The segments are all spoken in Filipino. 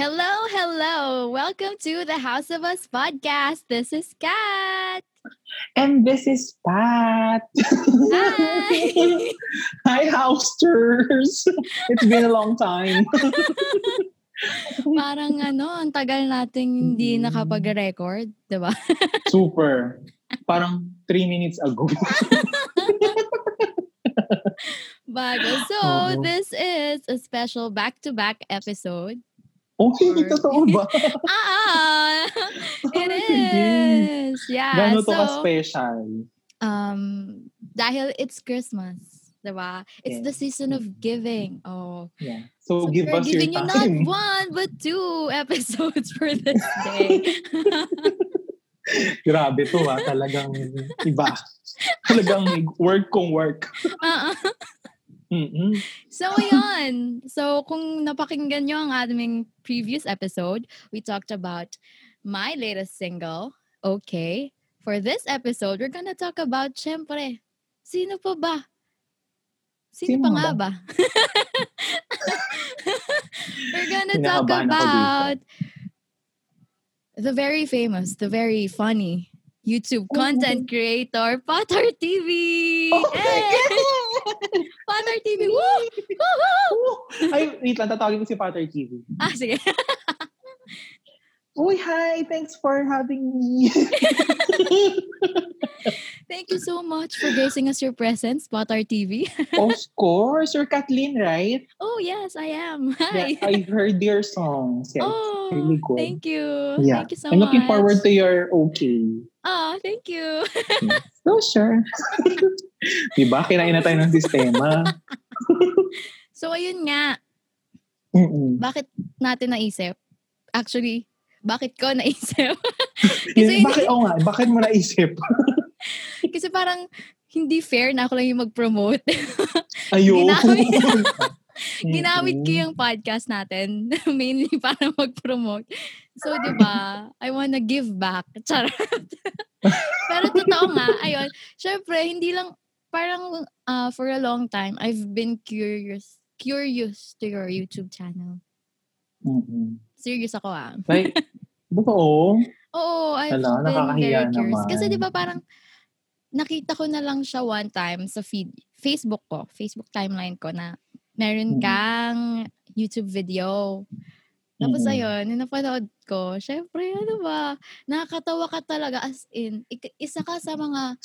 Hello, hello. Welcome to the House of Us podcast. This is Kat. And this is Pat. Hi. Hi, housters. It's been a long time. Parang ano, ang tagal nating hindi Mm. nakapag-record, di ba? Super. Parang three minutes ago. Bago. So, Oo. this is a special back-to-back episode. Oh, Or- totoo ba? Ah! It Sige. is! Yeah. Gano'n to so, ka-special? um, dahil it's Christmas, di ba? It's the Yes. season of giving. Oh, Yeah. So, So give we're us your giving you not time. one but two episodes for this day. Grabe to ha. Talagang iba. Talagang work kong work. Uh-uh. Mm-mm. So, yun. So, kung napakinggan nyo ang aming previous episode, we talked about my latest single, Okay. For this episode, we're gonna talk about, syempre, sino pa ba? Sino, Sino pa nga ba? ba? we're gonna talk about the very famous, the very funny YouTube content creator, Potter TV! Oh my Potter TV! Woo! Woo! Ay, wait lang. Tatawagin ko si Pater TV. Ah, sige. Uy, hi! Thanks for having me. Thank you so much for gracing us your presence, Potter TV. of course. You're Kathleen, right? Oh, yes, I am. Hi. Yeah, I heard your songs. Yeah, oh, really good. thank you. Yeah. Thank you so I'm much. looking forward to your okay. Oh, thank you. So, sure. diba? Kinain na tayo ng sistema. So, ayun nga. Mm-mm. Bakit natin naisip? Actually, bakit ko naisip? Yun, Kasi- bakit, oh nga, bakit mo naisip? Kasi parang hindi fair na ako lang yung mag-promote. Ayun. Ginamit- Ginamit ko yung podcast natin mainly para mag-promote. So, di ba, I wanna give back. Charot. Pero totoo nga, ayun, syempre, hindi lang, parang uh, for a long time, I've been curious, curious to your YouTube channel. Mm-mm. Serious ako ah. Like. Oo, I've Hala, been very curious. Kasi naman. di ba parang, nakita ko na lang siya one time sa feed, Facebook ko, Facebook timeline ko na meron Mm. kang YouTube video. Tapos Mm-mm. ayun, nung napanood ko, syempre, ano ba, nakakatawa ka talaga as in, isa ka sa mga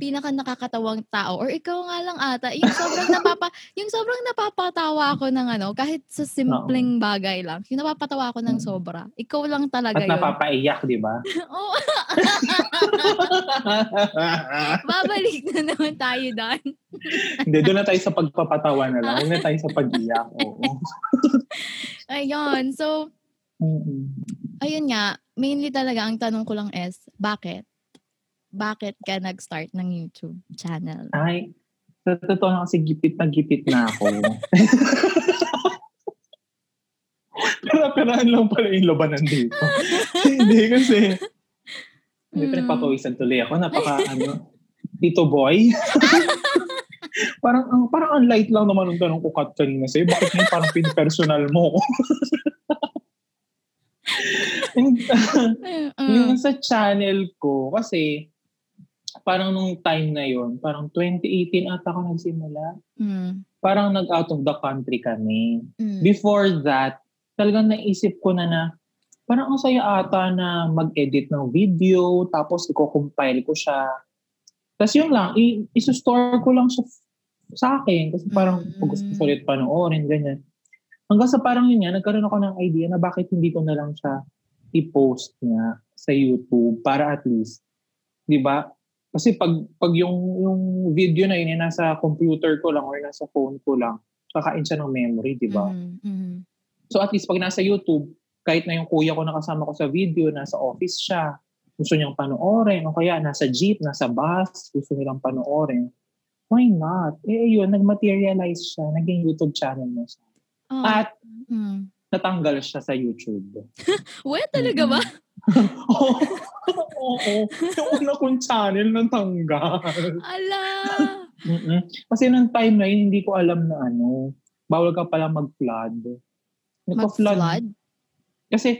pinaka nakakatawang tao or ikaw nga lang ata yung sobrang napapa yung sobrang napapatawa ako ng ano kahit sa simpleng bagay lang yung napapatawa ako ng Mm. sobra ikaw lang talaga At yun napapaiyak, di ba? Oo. babalik na naman tayo doon Hindi, doon na tayo sa pagpapatawa na lang. Huwag na tayo sa pag-iyak. Oo. ayun so Mm-mm. ayun nga, mainly talaga ang tanong ko lang is, bakit? Bakit ka nag-start ng YouTube channel? Ay, sa totoo lang kasi gipit na gipit na ako. pero peraan lang pala yung labanan dito. Hindi kasi, hindi Mm. pinagpapawisan tuloy ako. Napaka, ano, Tito Boy. parang, ang parang ang light lang naman ang tanong ko kat kanina sa'yo. Bakit ngayon parang pin-personal mo? And, Mm. yung sa channel ko, kasi parang nung time na yon parang 2018 ata ako nagsimula. Mm. Parang nag-out of the country kami. Mm. Before that, talagang naisip ko na na parang ang saya ata na mag-edit ng video, tapos i-compile ko siya. Tapos yun lang, i- i-store ko lang f- sa akin. Kasi parang Mm. pag gusto ko ulit panoorin, ganyan. Hanggang sa parang yun nga, nagkaroon ako ng idea na bakit hindi ko na lang siya i-post nga sa YouTube para at least, di ba? Kasi pag, pag yung, yung video na yun, nasa computer ko lang or nasa phone ko lang, kakain siya ng memory, di ba? Mm. Mm. So at least pag nasa YouTube, kahit na yung kuya ko nakasama ko sa video, nasa office siya, gusto niyang panoorin, o kaya nasa jeep, nasa bus, gusto nilang panoorin, why not? Eh yun, nag-materialize siya, naging YouTube channel na siya. Oh. At Mm. Natanggal siya sa YouTube. Wait, talaga ba? Oo. Oo. Yung una kong channel natanggal. Ala! Kasi nung time na yun, hindi ko alam na ano, bawal ka pala mag-flood. Nagpa-flood. Mag-flood? Kasi,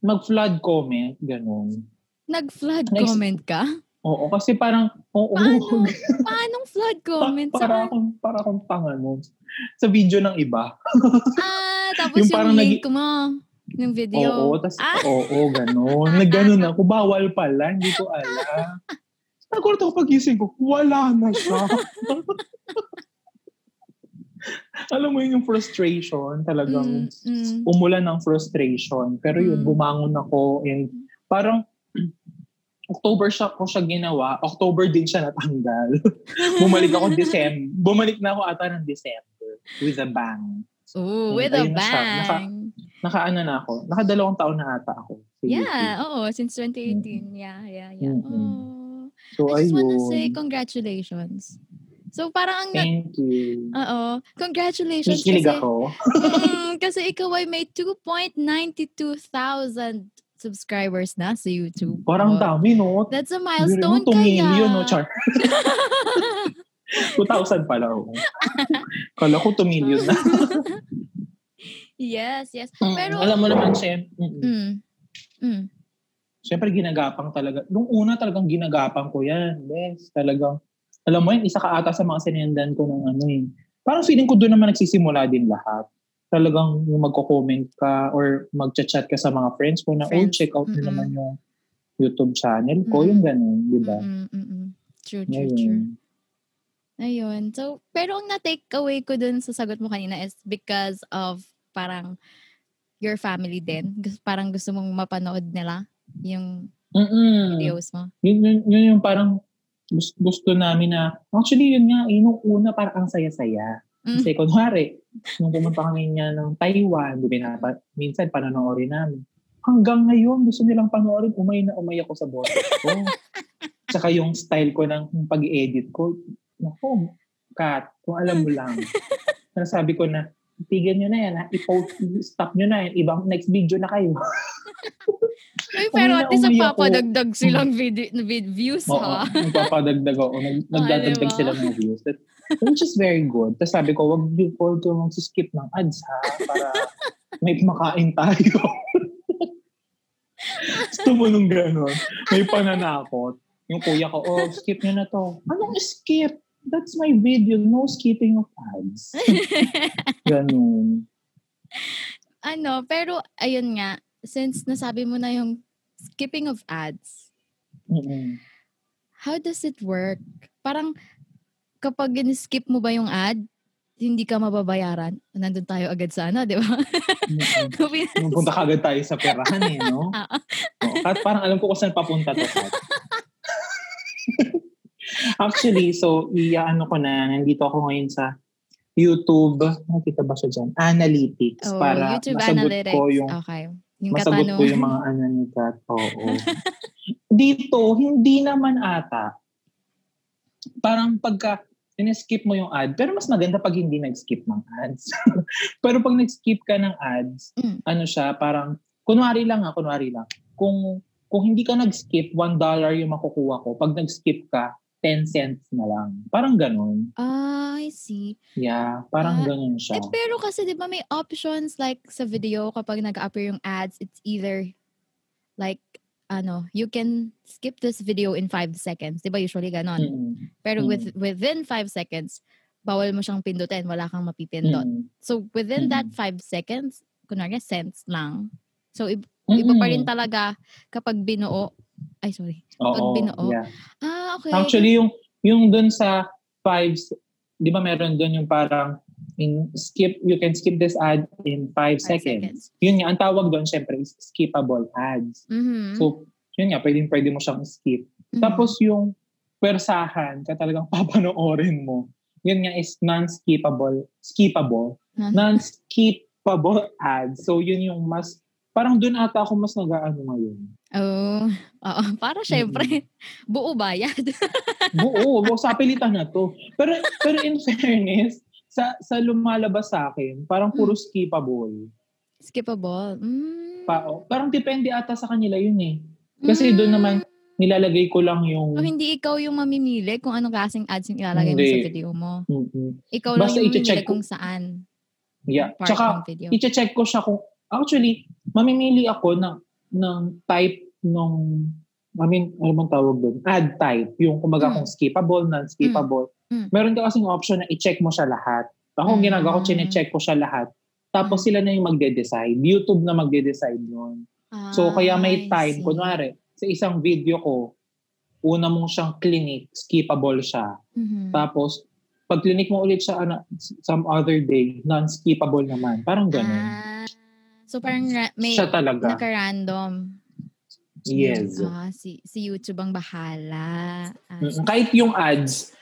mag-flood comment, ganun. Nag-flood Next- comment ka? Oo, kasi parang, oo, Paano? Paanong flood comment? Pa- para akong, para akong tanga mo. Sa video ng iba. Ah, tapos Yung yung, parang link mo. Yung video. Oo, tas, Ah. oo, gano'n. Nagganon ako, bawal pala, hindi ko alam. Nagulat ako pagising ko, wala na siya. alam mo yun yung frustration, talagang Mm, mm. umulan ng frustration. Pero yun, Mm. bumangon ako and parang October siya ko siya ginawa. October din siya natanggal. Bumalik ako December. Bumalik na ako ata ng December with a bang. Ooh, Mm, with a na siya. Naka- bang. Nakaano na ako. Nakadalawang taon na ata ako. Yeah, oo, since 2018. Yeah, yeah, yeah. Mm-mm. Oh. So, I just wanna ayun. say congratulations. So parang ang Thank you. Oo. Congratulations Nakikilig kasi, ako. Mm, kasi ikaw ay may 2.92,000 subscribers na sa YouTube. Parang Oh, dami, no? That's a Milestone 2 kaya. million, no, Char? 2,000 pala. Oh. Kala ko 2 million na. yes, yes. Mm, Pero, Alam mo naman, mm, mm, mm, Siyempre, ginagapang talaga. Nung una talagang ginagapang ko yan. Yes, talagang. Alam mo yun, isa ka ata sa mga sinendan ko ng ano eh. Parang feeling ko doon naman nagsisimula din lahat. Talagang yung magko-comment ka or mag-chat ka sa mga friends ko na, oh, Friends. check out Mm-mm. naman yung YouTube channel ko. Mm. Yung ganun, di ba? mm, mm, mm. True, true, Ngayon. true. Ayun. So, pero ang na-take away ko dun sa sagot mo kanina is because of parang your family din. Parang gusto mong mapanood nila yung Mm-mm. videos mo. Yun, yun, yun yung parang gusto, gusto namin na, actually yun nga, yun yung una parang ang saya-saya. Mm. Kasi kunwari, nung pumunta kami niya ng Taiwan, na- minsan panonoorin namin. Hanggang ngayon, gusto nilang panoorin, umay na umay ako sa boses ko. Tsaka yung style ko ng pag-edit ko, naku, Kat, kung alam mo lang. Nasabi ko na, tigyan nyo na yan, ha? i-post, stop nyo na yan, ibang next video na kayo. Uy, pero at least papadagdag silang video, vid- views Oo, ha. nagpapadagdag ako. Nag, nagdadagdag diba? sila ng views. That, which is very good. Tapos sabi ko, wag yung huwag ko mag-skip ng ads ha, para may makain tayo. Gusto mo nung gano'n. May pananakot. Yung kuya ko, oh, skip nyo na to. Anong skip? That's my video. No skipping of ads. Ganun. ano, pero ayun nga, since nasabi mo na yung skipping of ads, Mm-mm. how does it work? Parang kapag skip mo ba yung ad, hindi ka mababayaran. Nandun tayo agad sa ano, di ba? Mm-mm. Punta ka agad tayo sa perahan eh, no? Ah. Oo, Kat, parang alam ko kung saan papunta to. Actually, so, i-ano ko na, nandito ako ngayon sa YouTube, nakita ba siya dyan? Analytics, Oh, para YouTube masagot Analytics. ko yung, okay. Yung masagot ko katanungan. yung mga ano ni Kat. Oo. Dito, hindi naman ata. Parang pagka, in-skip mo yung ad, pero mas maganda pag hindi nag-skip ng ads. pero pag nag-skip ka ng ads, Mm. ano siya, parang, kunwari lang ha, kunwari lang. Kung, kung hindi ka nag-skip, $1 yung makukuha ko. Pag nag-skip ka, 10 cents na lang. Parang ganun. Ah, I see. Yeah, parang Ah, ganun siya. Eh, pero kasi di ba may options like sa video kapag nag-appear yung ads, it's either like, ano, you can skip this video in 5 seconds. Di ba usually ganon? Mm-mm. Pero Mm. with, within 5 seconds, bawal mo siyang pindutin. Wala kang mapipindot. Mm-mm. So within that Mm. 5 seconds, kunwari cents lang. So ib- iba pa rin talaga kapag binuo. Ay, sorry. pag Oo, binuo. yeah. Ah, okay. Actually, yung yung dun sa fives, di ba meron dun yung parang in skip, you can skip this ad in 5 Five seconds. Yun nga, ang tawag doon syempre is skippable ads. Mhm. So, yun nga, pwedeng pwede mo siyang skip. Mhm. Tapos yung persahan ka talagang papanoorin mo, yun nga is non-skippable, skippable, Non- non-skippable ads. So, yun yung mas, parang dun ata ako mas nag-ano ngayon. Oh, oo. Para syempre, buo bayad. Oo, buo sa pilitan na to. Pero pero in fairness, sa sa lumalabas sa akin, parang puro skippable. Skippable. Mm. Pa, oh, parang depende ata sa kanila yun eh. Kasi doon naman, Nilalagay ko lang yung... So, hindi ikaw yung mamimili kung anong klaseng ads yung ilalagay mo Hindi. sa video mo. Mm-mm. Ikaw Basta lang yung mamimili ko- kung saan Yeah. part Tsaka, ng video. i-check ko siya kung... Actually, mamimili ako ng, ng type nung, I mean, ano bang tawag doon? Ad type. Yung kumaga Mm. kung skippable, non-skippable. Mm. Meron ka kasing option na i-check mo siya lahat. Ako, Mm. ginagawa ko, chine-check ko siya lahat. Tapos Mm. sila na yung magde-decide. YouTube na magde-decide nun. So, kaya may Ah, I time. Kunwari, sa isang video ko, una mong siyang clinic, skippable siya. Mhm. Tapos, pag clinic mo ulit siya ano, some other day, non-skippable naman. Parang ganun. Ah, so parang ra- may siya talaga. naka-random. Yes. Ah, si, si YouTube ang bahala. Ah, Mm, Kahit yung ads,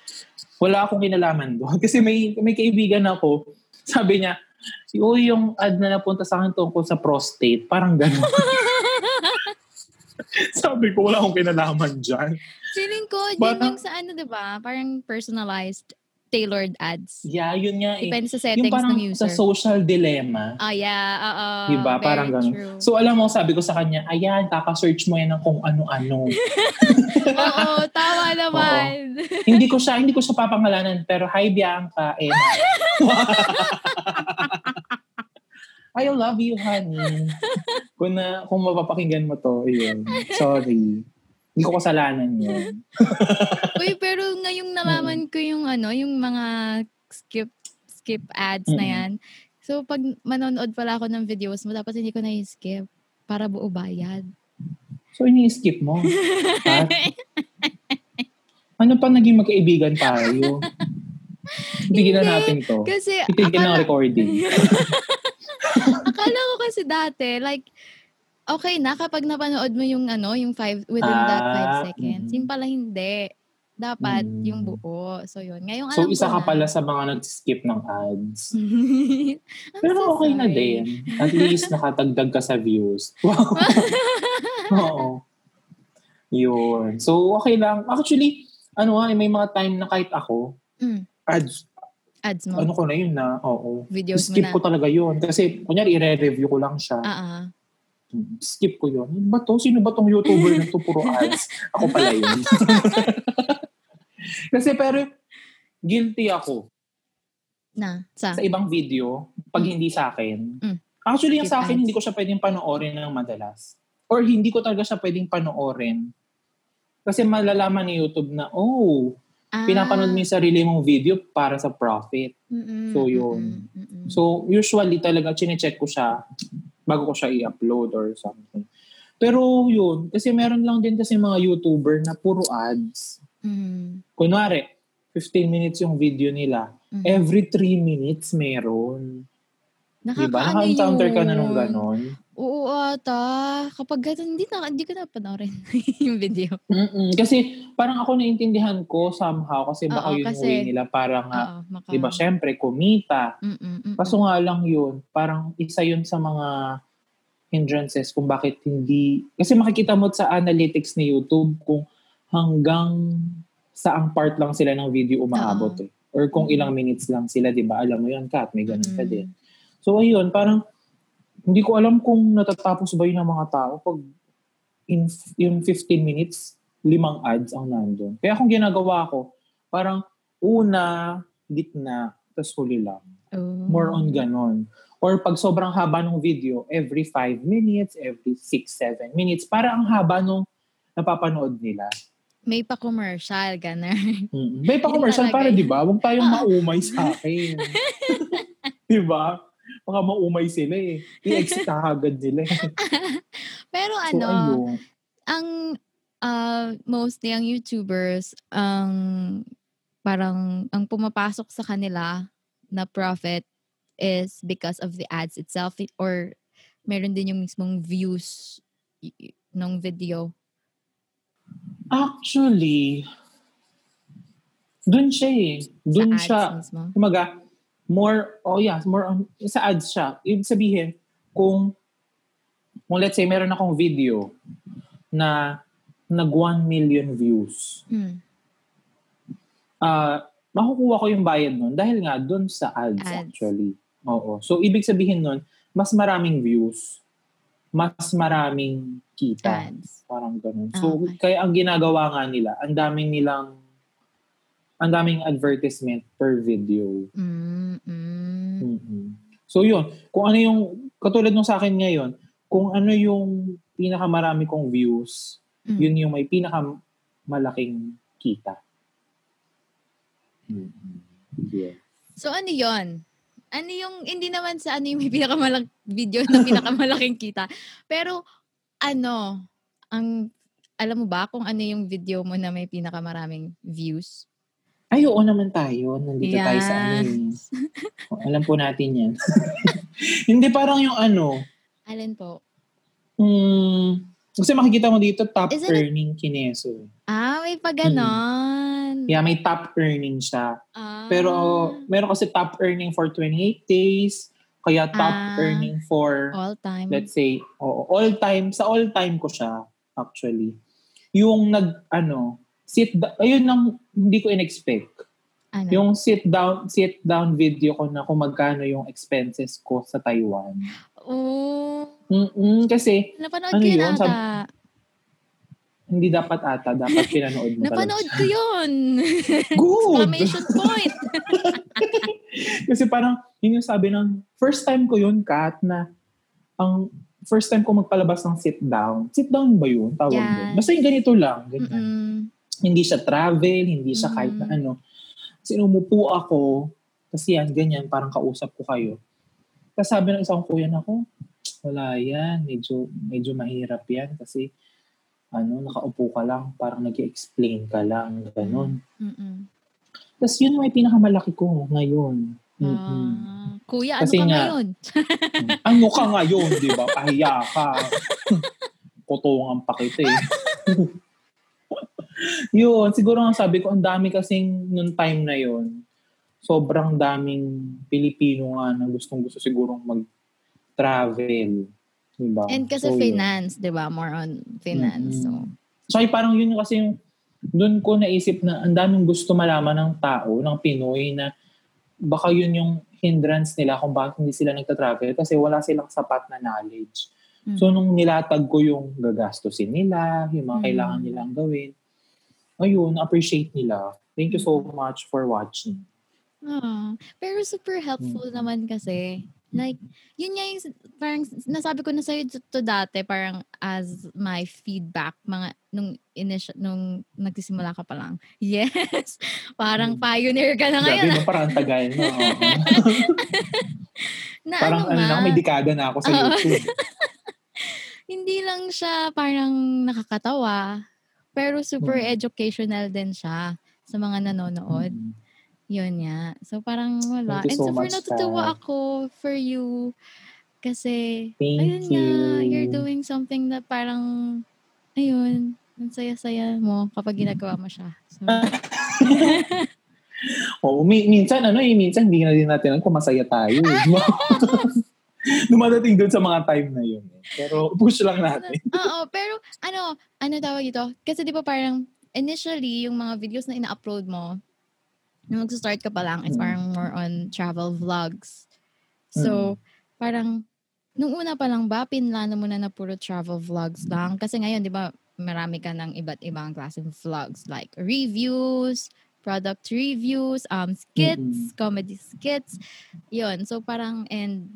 wala akong kinalaman doon. Kasi may, may kaibigan ako, sabi niya, Uy, yung ad na napunta sa akin tungkol sa prostate, parang gano'n. sabi ko, wala akong kinalaman dyan. Feeling ko, yun Parang- yung sa ano, di ba? Parang personalized, tailored ads. Yeah, yun nga eh. Depende sa Yung settings parang ng user. sa social dilemma, Ah, yeah. Oo. Diba? very Parang ganun. true. So alam mo, sabi ko sa kanya, ayan, kaka-search mo yan ng kung ano-ano. Oo, tama naman. hindi ko siya, hindi ko siya papangalanan, pero hi Bianca, Emma. I love you, honey. Kung, na, kung mapapakinggan mo to, yun. Sorry. Hindi ko kasalanan yun. Uy, pero ngayong nalaman ko yung ano, yung mga skip skip ads na Mm-mm. yan. So, pag manonood pala ako ng videos mo, dapat hindi ko na-skip para buo bayad. So, ini-skip mo. At, ano pa naging magkaibigan tayo? Tigil na natin to. Kasi, na ang akala, recording. akala ko kasi dati, like, okay na kapag napanood mo yung ano, yung five, within that five Ah, seconds. mm. Yung pala hindi. Dapat Mm. yung buo. So, yun. Ngayong So, alam isa ko ka na. pala sa mga nag-skip ng ads. I'm Pero so okay na sorry. din. At least nakatagdag ka sa views. Wow. Oo. Yun. So, okay lang. Actually, ano nga, may mga time na kahit ako, Mm. ads, Ads mo. ano ko na yun na, oo. Videos mo Skip na. ko talaga yun. Kasi, kunyari, i-review ko lang siya. Ah, ah. Skip ko. Ano ba to? Sino ba tong YouTuber na to? Puro ads. Ako pala yun. Kasi, pero, guilty ako Na, sa. sa ibang video pag hindi sa akin. Mm. Actually, yung sa akin, hindi ko siya pwedeng panoorin ng madalas. Or hindi ko talaga siya pwedeng panoorin. Kasi malalaman ni YouTube na, oh, Ah. pinapanood mo yung sarili mong video para sa profit. Mm-mm, So, yun. mm-mm, mm-mm. So, usually talaga, chinecheck ko siya bago ko siya i-upload or something. Pero yun, kasi meron lang din kasi mga YouTuber na puro ads. Mm, Kunwari, 15 minutes yung video nila. mm. Every 3 minutes meron. Diba? Nakakaano Naka-encounter ka na yun? nung ganon. Oo ata. Kapag ganun, hindi, na, hindi ko na panoorin yung video. Mm-mm. Kasi parang ako naintindihan ko somehow kasi baka Oo, yun kasi- way nila para nga, maka... di ba, syempre, kumita. Mm-mm, mm-mm. Kaso nga lang yun, parang isa yun sa mga hindrances kung bakit hindi, kasi makikita mo sa analytics ni YouTube kung hanggang saang part lang sila ng video umaabot eh. Or kung ilang minutes lang sila, di ba? Alam mo yun, Kat, may ganun ka Mm-mm. din. So ayun, parang hindi ko alam kung natatapos ba yun ng mga tao pag in yung 15 minutes, limang ads ang nandun. Kaya kung ginagawa ko, parang una, gitna, tapos huli lang. Oh. More on ganon. Or pag sobrang haba ng video, every 5 minutes, every 6-7 minutes, para ang haba nung napapanood nila. May pa-commercial, ganun. Mm. May pa Yun commercial talaga para, yun. di ba? Huwag tayong Ah. maumay sa akin. di ba? Baka maumay sila eh. I-exit agad nila eh. Pero So, ano, ayun. ang uh, mostly ang YouTubers, ang parang ang pumapasok sa kanila na profit is because of the ads itself or meron din yung mismong views ng video. Actually, dun siya eh. Dun sa siya. mismo. Kumaga, more, oh yeah, more on, sa ads siya. Ibig sabihin, kung, kung let's say, meron akong video na nag 1 million views, Hmm. ah makukuha ko yung bayad nun dahil nga dun sa ads, Ads. actually. Oo. So, ibig sabihin nun, mas maraming views, mas maraming kita. Ads. Parang ganun. Ah, So, okay. kaya ang ginagawa nga nila, ang daming nilang, ang daming advertisement per video. Mm, mm. Mhm. So, yun. Kung ano yung, katulad nung sa akin ngayon, kung ano yung pinakamarami kong views, Mm. yun yung may pinakamalaking kita. Mm-hmm. Yeah. So ano yon? Ano yung, hindi naman sa ano yung may pinakamalang video na pinakamalaking kita. Pero ano, ang, alam mo ba kung ano yung video mo na may pinakamaraming views? Ay, oo naman tayo. Nandito tayo sa ano yun. Alam po natin yan. Hindi parang yung ano, Alin po? hmm, kasi makikita mo dito top Isn't it- earning kineso. Ah, may pa ganon. Yeah, may top earning siya. Ah. Pero meron kasi top earning for 28 days, kaya top Ah. earning for all time. let's say, oo, all time, sa all time ko siya, actually. Yung nag, ano, sit, ayun ang hindi ko in-expect. ano? Yung sit down, sit down video ko na kung magkano yung expenses ko sa Taiwan. oh, Mm-mm, kasi napanood Ano ko yun ata. Sab- hindi dapat ata, dapat pinanood mo Napanood ko yun. Good! Exclamation point. Kasi parang, yun yung sabi ng, first time ko yun, Kat, na ang first time ko magpalabas ng sit down. Sit down ba yun? Tawag Yan. doon. Basta yung ganito lang. Ganyan. Mm-mm. Hindi siya travel, hindi siya kahit na Mm. ano. Kasi umupo ako, kasi yan, ganyan, parang kausap ko kayo. Tapos sabi ng isang kuya na ako, wala yan, medyo, medyo mahirap yan kasi ano, nakaupo ka lang, parang nag explain ka lang, ganun. Mm-mm. Tapos yun may pinakamalaki ko ngayon. Mm-mm. Ah, kuya, ano Kasi ka nga, ngayon? ano ka ngayon, di ba? Pahiya ka. Kutungan pa kita eh. yun, siguro ang sabi ko, ang dami kasing nung time na yun, sobrang daming Pilipino nga na gustong gusto sigurong mag-travel. Diba? And kasi So, finance, di ba? More on finance. So, Tsaka parang yun kasi yung doon ko naisip na ang daming gusto malaman ng tao, ng Pinoy na baka yun yung hindrance nila kung bakit hindi sila nagta-travel kasi wala silang sapat na knowledge. mm. So nung nilatag ko yung gagastusin nila, yung mga Mm. kailangan nilang gawin, ayun, appreciate nila. Thank you so Mm. much for watching. Ah, pero super helpful Mm. naman kasi. Like, yun nga yung parang nasabi ko na sa'yo to, to dati, parang as my feedback, mga, nung initial, nung nagsisimula ka pa lang. Yes! Parang Mm. pioneer ka na ngayon. Sabi mo, parang ang tagal na. na parang ano ano, na, may dekada na ako sa. YouTube. hindi lang siya parang nakakatawa, pero super Mm. educational din siya sa mga nanonood. Mm. Yun nga. So parang wala. Thank you And so super much, natutuwa ako for you. Kasi, Thank ayun you. nga, you're doing something na parang, ayun, ang saya-saya mo kapag ginagawa mo siya. So, Oo, mi- minsan, ano eh, minsan hindi na din natin alam kung masaya tayo. Dumadating doon sa mga time na yun. Eh. Pero push lang natin. Oo, pero ano, ano tawag ito? Kasi di ba parang initially, yung mga videos na ina-upload mo, nung mag-start ka pa lang, Mm. parang more on travel vlogs. So, parang, nung una pa lang ba, pinlano mo na na puro travel vlogs lang? Kasi ngayon, di ba, marami ka ng iba't ibang klaseng vlogs like reviews, product reviews, um, skits, comedy skits. Yun. So, parang, and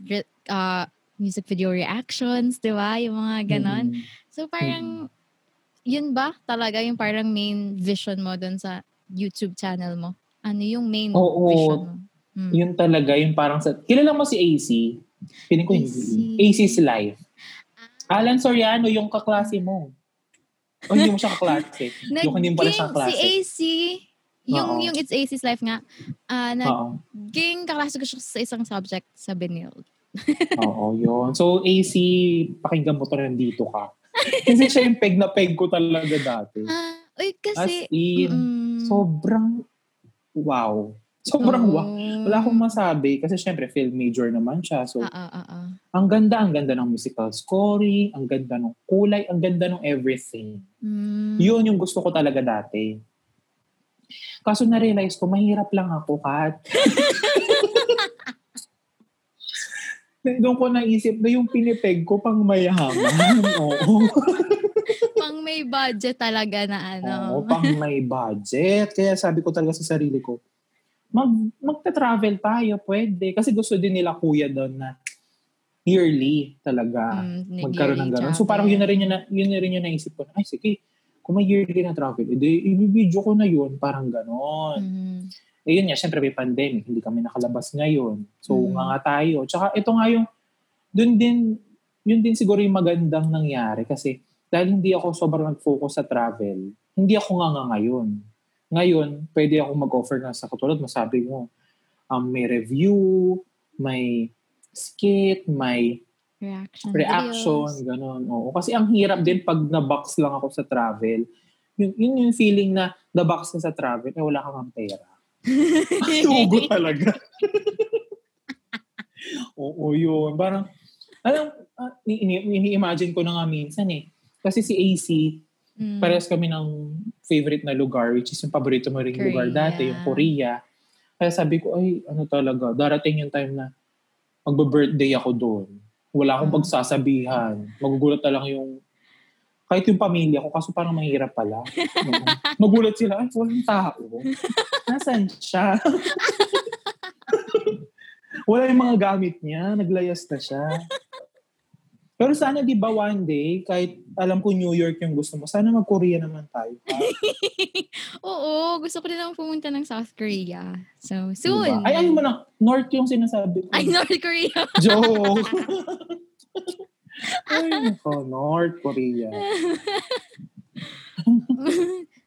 uh, music video reactions, di ba? Yung mga ganon. Mm. So parang, yun ba talaga yung parang main vision mo dun sa YouTube channel mo? Ano yung main Oo. vision mo? Mm. Yun talaga, yung parang sa... Kilala mo si AC? Piling ko AC. hindi. AC's Life. Alan Soriano, yung kaklase mo. O hindi mo siya kaklase. yung hindi mo pala siya kaklase. Si AC, yung, yung It's AC's Life nga, Oo. naging kaklase ko siya sa isang subject sa Benil. Oo, yun. So, AC, pakinggan mo to nandito ka. Kasi siya yung peg na peg ko talaga dati. Ah, uy, As kasi, in, mm, sobrang wow. Sobrang oo. wow. Wala akong masabi kasi syempre film major naman siya. So, Ah, ah, ah, ah. ang ganda, ang ganda ng musical scoring, ang ganda ng kulay, ang ganda ng everything. Mm. Yun yung gusto ko talaga dati. Kaso na-realize ko, mahirap lang ako, Kat. Doon ko naisip na yung pinipeg ko pang mayaman. Oo. Pang may budget talaga na ano. Oo, pang may budget. Kaya sabi ko talaga sa sarili ko, mag, magta-travel tayo, pwede. Kasi gusto din nila kuya doon na yearly talaga Mm, magkaroon ng gano'n. So parang yun na rin yung, na, yun na rin yung naisip ko. na, Ay, sige, kung may yearly na travel, edi i-video ko na yun, parang gano'n. Mhm. Eh yun nga, syempre may pandemic, hindi kami nakalabas ngayon. So Mm. nga nga tayo. Tsaka ito nga yung, dun din, yun din siguro yung magandang nangyari kasi dahil hindi ako sobrang nag-focus sa travel, hindi ako nga nga ngayon. Ngayon, pwede ako mag-offer nga sa katulad mo, sabi mo, um, may review, may skit, may Reaction. reaction, videos. gano'n. Oo. Kasi ang hirap din pag na-box lang ako sa travel. Yun, yun yung feeling na na-box ka sa travel, eh wala kang ang pera. Tubo talaga. Oo, yun. Parang, alam, ini- ini-imagine ko na nga minsan eh. Kasi si AC, Mm. parehas kami ng favorite na lugar, which is yung paborito mo ring lugar Korea. dati, yung Korea. Kaya sabi ko, ay, ano talaga, darating yung time na magbe-birthday ako doon. Wala akong Ah. pagsasabihan. Magugulat na lang yung, kahit yung pamilya ko, kaso parang mahirap pala. Magulat sila, ay, walang tao. Nasaan siya? Wala yung mga gamit niya, naglayas na siya. Pero sana di ba one day, kahit alam ko New York yung gusto mo, sana mag-Korea naman tayo. Oo, gusto ko din naman pumunta ng South Korea. So, Diba? soon. Ay, ayun mo na. North yung sinasabi ko. Ay, North Korea. Joke. Ay, nako, North Korea.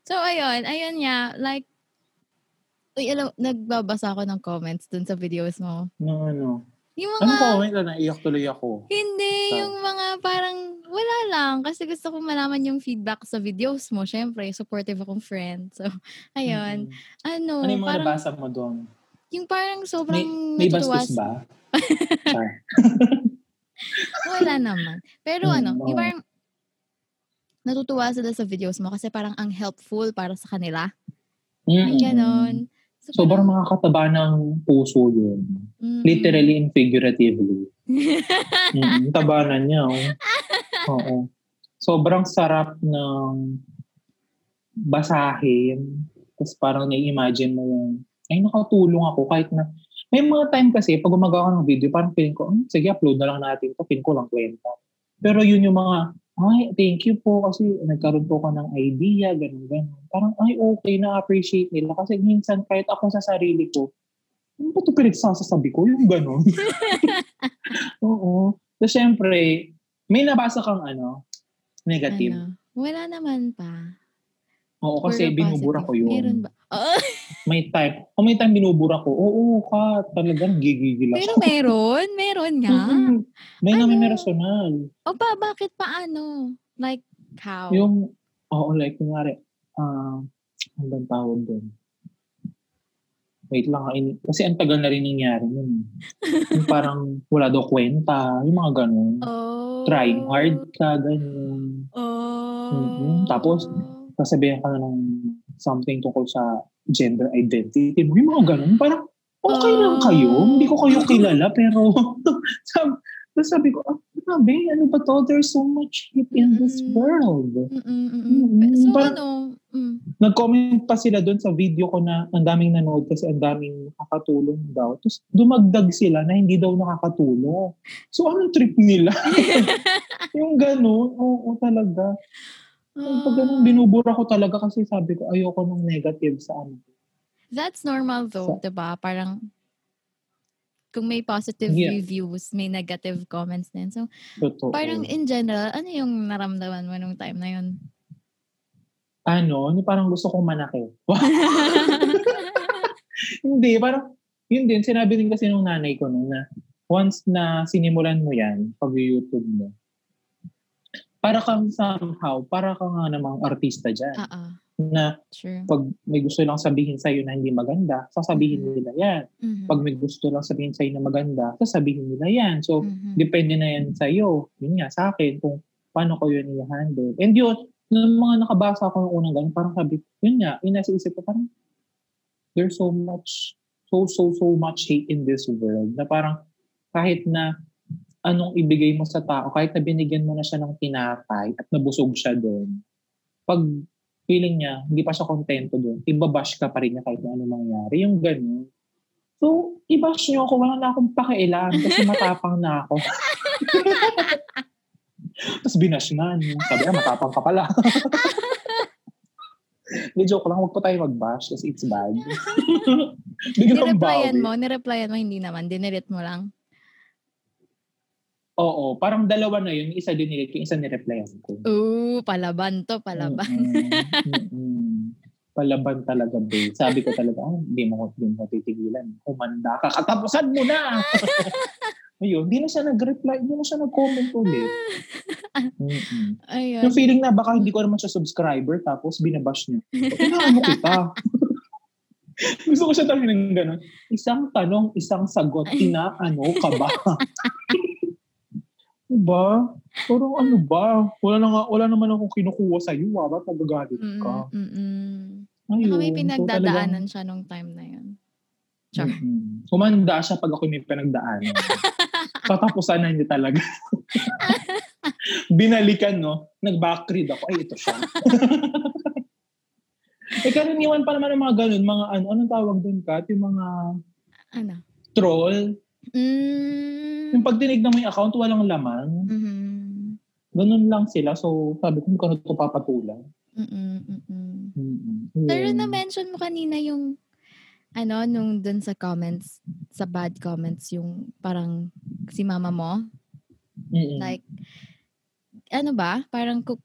so, ayun. Ayun nga. Like, Uy, alam, nagbabasa ako ng comments dun sa videos mo. No, ano. Yung Ano mga, comment na naiyak tuloy ako? hindi, Sa- yung mga parang, wala lang. Kasi gusto kong malaman yung feedback sa videos mo. Siyempre, supportive akong friend. So, ayun. Mm-mm. Ano, Ano yung mga parang, nabasa mo doon? yung parang sobrang May natutuwa bastos ba? Wala naman. Pero Mm, ano, yung oo. parang natutuwa sila sa videos mo kasi parang ang helpful para sa kanila. Mm-mm. Ganon. So, Sobrang parang, makakataba ng puso yun. mm, Literally and figuratively. Mm, tabanan niya. Oh. Oo. Sobrang sarap ng basahin. Tapos parang nai-imagine mo yung, ay nakatulong ako kahit na, may mga time kasi pag gumagawa ka ng video, parang feeling ko, hmm, sige, upload na lang natin to feeling ko lang kwenta. Pero yun yung mga, ay, thank you po kasi nagkaroon po ka ng idea, ganun, ganun. Parang, ay, okay, na-appreciate nila. Kasi minsan, kahit ako sa sarili ko, ano ba ito pinagsasasabi ko? Yung ganun. Oo. So, syempre, may nabasa kang ano, negative. ano, wala naman pa. Oo, kasi Puro binubura ko positive. yun. Meron ba? Oo. May time. Kung may time binubura ko, oo ka, talagang gigigil pero ako. meron. Meron nga. Mhm. May Ano? namin personal. O ba, bakit paano? Like, how? Yung, oo, like, kunwari, ah, ano bang tawag doon? Wait lang, ini- kasi ang tagal na rin nangyari yun. Yung parang wala daw kwenta, yung mga ganun. oh. Trying hard ka, ganun. Oh. Mhm. Tapos, sasabihan ka na ng something tungkol sa gender identity mo. Yung mga ganun. Parang, okay lang kayo. Oh. Hindi ko kayo kilala, pero sabi, sabi ko, ah, grabe, ano ba to? There's so much hate in this world. Mm-mm. Mm, So, parang- ano? Mm. Nag-comment pa sila doon sa video ko na ang daming nanood kasi ang daming nakakatulong daw. Tapos dumagdag sila na hindi daw nakakatulong. So, anong trip nila? yung gano'n, oo talaga. Yung pag ganun, binubura ko talaga kasi sabi ko, ayoko ng negative sa ano. that's normal though, 'di ba? Parang kung may positive Yeah. reviews, may negative comments din. So, Totoo. parang in general, ano yung naramdaman mo nung time na yun? ano, parang gusto kong manakit. Hindi, parang, yun din, sinabi din kasi nung nanay ko nung na, once na sinimulan mo yan, pag YouTube mo, para kang somehow, para kang nga namang artista dyan. Oo, Na true. pag may gusto lang sabihin sa'yo na hindi maganda, sasabihin Mhm. nila yan. Mhm. Pag may gusto lang sabihin sa'yo na maganda, sasabihin nila yan. So, Mhm. depende na yan sa'yo. Yun nga, sa akin, kung paano ko yun i-handle. And yun, nung mga nakabasa ko ng unang ganun, parang sabi, yun nga, yung nasa isip ko, parang, there's so much, so, so, so much hate in this world, na parang, kahit na anong ibigay mo sa tao, kahit na binigyan mo na siya ng tinapay at nabusog siya doon, pag feeling niya, hindi pa siya kontento doon, ibabash ka pa rin niya kahit na ano mangyari. Yung ganun. So, i-bash nyo ako, wala na akong pakialam kasi matapang na ako. Tapos binash na. Sabi, ah, matapang ka pala. Hindi, joke lang. Huwag po tayo mag-bash kasi it's bad. Biglang Nireplyan bawi. mo, nireplyan mo, hindi naman. Dinilit mo lang. Oo, parang dalawa na yun. Isa dinilit ko, isa nireplyan ko. Ooh, palaban to, palaban. Mm-mm. Mm-mm. Palaban talaga, babe. Sabi ko talaga, oh, hindi mo, hindi mo titigilan. Kumanda ka, katapusan mo na! Ayun, hindi na siya nag-reply, hindi na siya nag-comment ulit. Ayun. Yung feeling na baka hindi ko naman siya subscriber tapos binabash niya. Inaano kita? Gusto ko siya tanongin ng gano'n. Isang tanong, isang sagot, inaano ka ba? Diba? Parang ano ba? Wala, na nga, wala naman akong kinukuha sa iyo. Ah. Ba't nagagalit ka? Mm, mm, mm. Ayun. Baka may so pinagdadaanan siya nung time na yun. Char. Mm-mm. Kumanda siya pag ako may pinagdaanan. Tatapusan na niya talaga. Binalikan, no? Nag-backread ako. Ay, ito siya. eh, karaniwan pa naman ng mga ganun, mga ano, anong tawag doon, Kat? Yung mga Ano? troll. Mm. Yung pag tinignan mo yung account, walang laman. Mhm. Ganun lang sila. So, sabi ko, na ito papatulan. Mm-mm. Pero na-mention mo kanina yung ano, nung dun sa comments, sa bad comments, yung parang si mama mo, Mm-mm. like, ano ba, parang ku-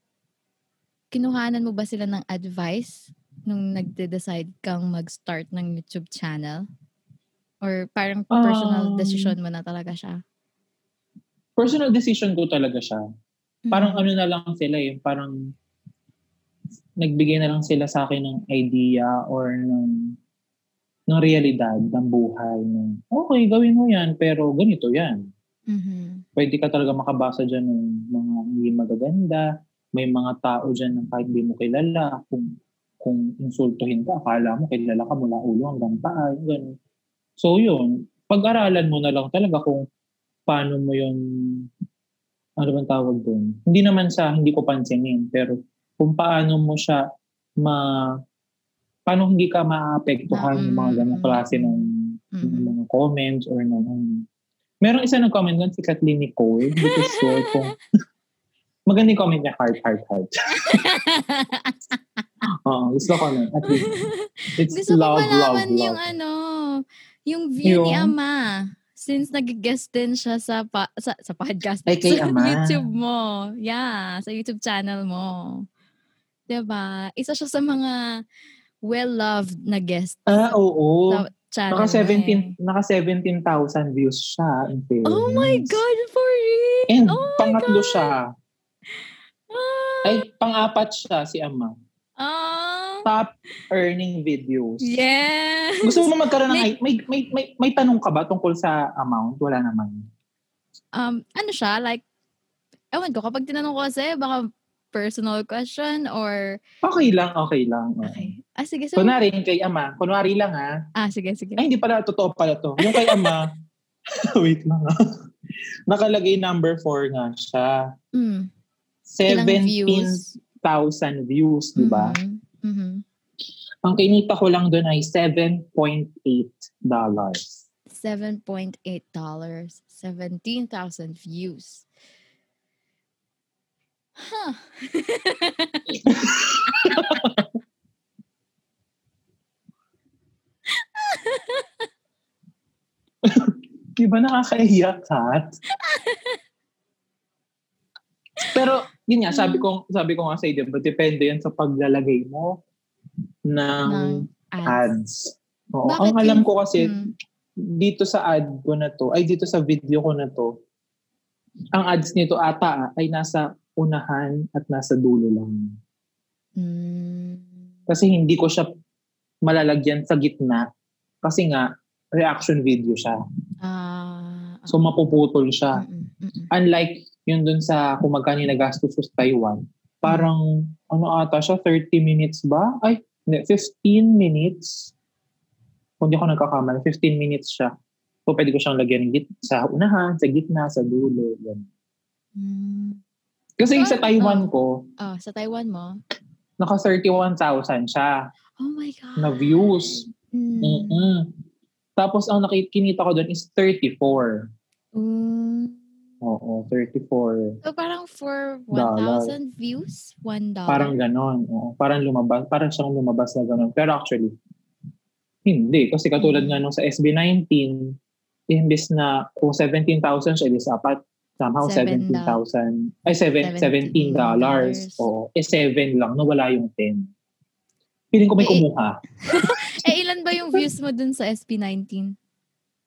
kinuhanan mo ba sila ng advice nung nagde-decide kang mag-start ng YouTube channel? Or parang personal Um, decision mo na talaga siya? Personal decision ko talaga siya. Parang Mhm. ano na lang sila eh, parang nagbigay na lang sila sa akin ng idea or ng ng realidad ng buhay. Ng, okay, gawin mo yan, pero ganito yan. Mhm. Pwede ka talaga makabasa dyan ng mga hindi magaganda. May mga tao dyan na kahit hindi mo kilala. Kung, kung insultuhin ka, akala mo kilala ka mula ulo hanggang paa. Ganun. So yun, pag-aralan mo na lang talaga kung paano mo yun, ano bang tawag doon? Hindi naman sa hindi ko pansinin, pero kung paano mo siya ma paano hindi ka maapektuhan ng mga ganong klase ng, ng Mhm. mga comments or ng ano. Merong isa nag-comment doon, si Kathleen Nicole. Hindi ko sure kung maganda yung comment niya, heart, heart, heart. Oo, gusto ko na. At least, it's Gusto ko love, love, malaman love. yung ano, yung view ni Yung? Ama. Since nag-guest din siya sa, pa, sa, sa podcast. Ay, kay sa Ama. YouTube mo. Yeah, sa YouTube channel mo. 'Di ba? Isa siya sa mga well-loved na guest Ah, oo. sa channel Naka mo eh. 17 naka 17,000 views siya in fairness. Oh my God, for real? And oh pangatlo God. siya. Ah, Ay, pang-apat siya si Ama. ah, Top earning videos. yes. Gusto mo magkaroon ng May- may, may, may, may tanong ka ba tungkol sa amount? Wala naman. um, ano siya, like, ewan ko, kapag tinanong ko kasi, baka personal question or, Okay lang, okay lang. oo. okay. Ah, sige, so, Kunwari, yung kay Ama. Kunwari lang ha. ah, sige, sige. Ay, hindi pala. Totoo pala to. Yung kay Ama. wait lang ha. Nakalagay number 4 nga siya. Mm. Ilang views? 17,000 views, di ba? Mhm. Mhm. Ang kinita ko lang doon ay 7.8 dollars. $7.8. 17,000 views. Huh. Di ba nakakahiya, Kat? Pero, yun nga, sabi ko, sabi ko nga sa iyo, depende yan sa paglalagay mo ng Ng ads. ads. Oo. Bakit Ang alam yun? ko kasi, Mm. dito sa ad ko na to, ay dito sa video ko na to, ang ads nito ata ay nasa unahan at nasa dulo lang. Mm. Kasi hindi ko siya malalagyan sa gitna kasi nga reaction video siya. Ah. So mapuputol siya. Mm-mm, mm-mm. Unlike yun dun sa kung magkano yung nagastos sa Taiwan, parang ano ata siya, 30 minutes ba? Ay, hindi, 15 minutes. Kung di ako nagkakamali, 15 minutes siya. So pwede ko siyang lagyan ng git sa unahan, sa gitna, sa dulo. Yan. Mm. Kasi yung sa Taiwan ah. ko, Oh, sa Taiwan mo? naka 31,000 siya Oh my God. na views. Mm. Mm-mm. Tapos ang nakikinita ko doon is 34. Mm. Oo, 34. So parang for Dollar. 1,000 views, $1. Parang ganon. Oo, parang lumabas. Parang siyang lumabas na ganon. Pero actually, hindi. Kasi katulad nga nung sa SB19, imbis na kung 17,000 siya, di sapat somehow Seven 17,000. Ay, seven, 17 dollars. Oo. Eh, 7 lang. Nawala yung 10. Feeling ko may Eh, kumuha. eh, ilan ba yung views mo dun sa SB19?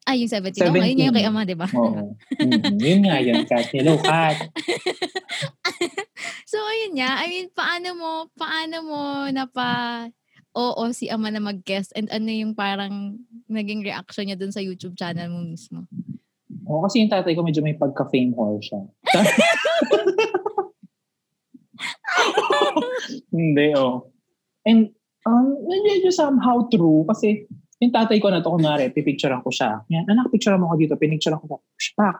Ah, yung 17. Oh, 17. ayun yung kay Ama, di ba? Oo. Mm, yun nga yun, Kat. Hello, Kat. So, ayun nga. I mean, paano mo, paano mo napa oo si Ama na mag-guest and ano yung parang naging reaction niya dun sa YouTube channel mo mismo? Oo, kasi yung tatay ko medyo may pagka-fame whore siya. Hindi, oh. And, um, medyo somehow true kasi yung tatay ko na to, kunwari, pipicturean ko siya. Yan, anak, picturean mo ko dito. Pinicturean ko siya. Shpak.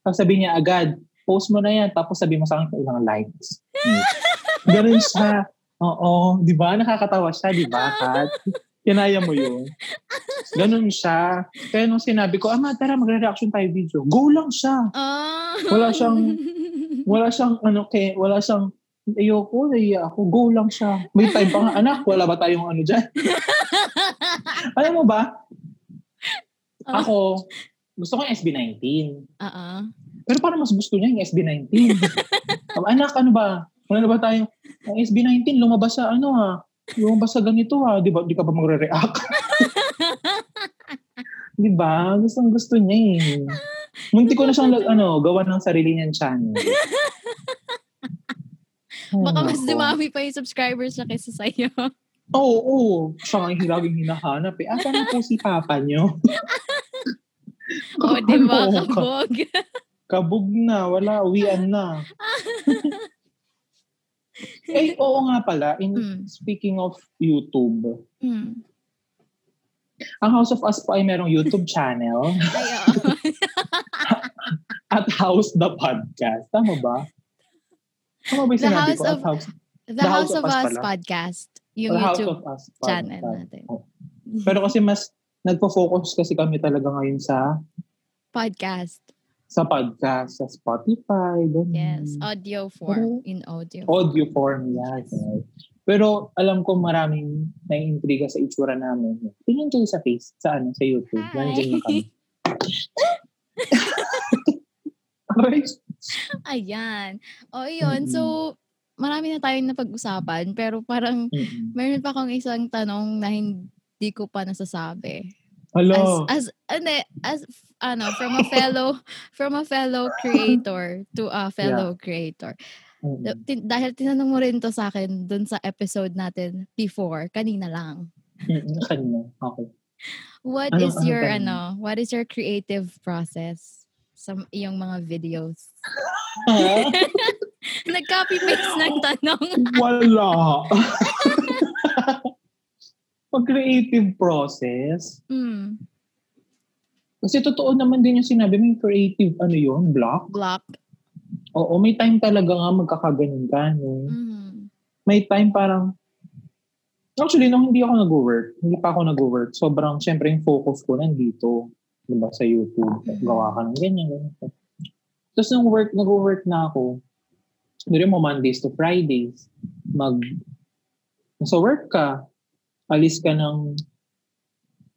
Tapos sabi niya agad, post mo na yan. Tapos sabi mo sa akin ilang likes. Hmm. Ganun siya. Oo. Di ba? Nakakatawa siya, di ba, Kat? Kinaya mo yun. Ganun siya. Kaya nung sinabi ko, ama, tara, magre-reaction tayo video. Go lang siya. Ah. Wala siyang- Wala siyang, ano, kay, wala siyang, ayoko, naiya ako. Go lang siya. May time pa nga, anak, wala ba tayong ano dyan? Alam mo ba, Ah. ako, gusto ko yung SB19. Oo. Pero parang mas gusto niya yung SB19. Sabi, anak, ano ba? Wala na ba tayo? Ang SB19, lumabas sa ano ha? Lumabas sa ganito ha? Di ba? Di ka ba magre-react? Di ba? Gustong gusto niya eh. Munti ko na siyang ano, gawa ng sarili niyang channel. Baka mas dumami pa yung subscribers niya kaysa sa'yo. Oo, oo. Siya nga yung laging hinahanap eh. Asa na po si papa niyo? o, di ba? Ano ka? Kabog. Kabog na. Wala. Uwian na. eh, oo nga pala. In, Mm. Speaking of YouTube, Hmm. ang House of Us po ay merong YouTube channel at House the Podcast. Tama ba? Tama ba yung The sinabi House ko? of House, The House of Us pala. podcast. Yung the House YouTube of Us channel Podcast. natin. Oh. Pero kasi mas nagpo-focus kasi kami talaga ngayon sa Podcast. sa podcast, sa Spotify, ganun. Yes. Audio form. In audio. audio form yan. right? Pero alam ko maraming naiintriga sa itsura namin. Tingin kayo sa face, sa ano, sa YouTube. Hi. Nandiyan na kami. Ayan. O, yun. So, marami na tayong napag-usapan. Pero parang, Mm-mm. meron pa akong isang tanong na hindi ko pa nasasabi. Hello. As, as, ano, as, ano, from a fellow, from a fellow creator to a fellow creator. Mm-mm. Da- tin- dahil tinanong mo rin to sa akin dun sa episode natin before, kanina lang. Kanina. Okay. What Ano- is ano your, ano, what is your creative process sa iyong mga videos? Nag-copy-paste ng tanong. Wala. Pag creative process, Hmm. kasi totoo naman din yung sinabi mo, yung creative, ano yun, block? Block. Oo, may time talaga nga magkakaganon ka. No? Mm. may time parang, actually, nung hindi ako nag-work, hindi pa ako nag-work, sobrang, syempre, yung focus ko nandito, di ba, sa YouTube, Mhm. gawa ka ng ganyan, ganyan. Tapos nung work, nag-work na ako, hindi mo Mondays to Fridays, mag, nasa work ka, alis ka ng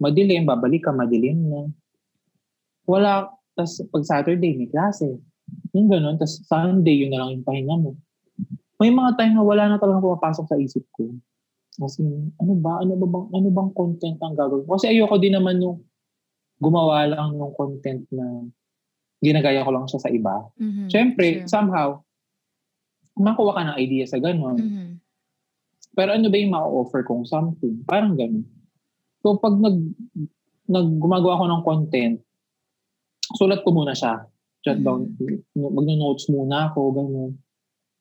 madilim, babalik ka, madilim na. Wala, tapos pag Saturday, may klase. Yung ganun, tapos Sunday, yun na lang yung pahinga mo may mga time na wala na talagang pumapasok sa isip ko. Kasi, ano ba? Ano ba bang, ano bang content ang gagawin? Kasi ayoko din naman nung gumawa lang ng content na ginagaya ko lang siya sa iba. Mhm. Siyempre, True. somehow, makuha ka ng idea sa ganun. Mhm. Pero ano ba yung ma-offer kong something? Parang ganun. So, pag nag, nag gumagawa ko ng content, sulat ko muna siya. Jot Mhm. down, mag-notes muna ako, ganun.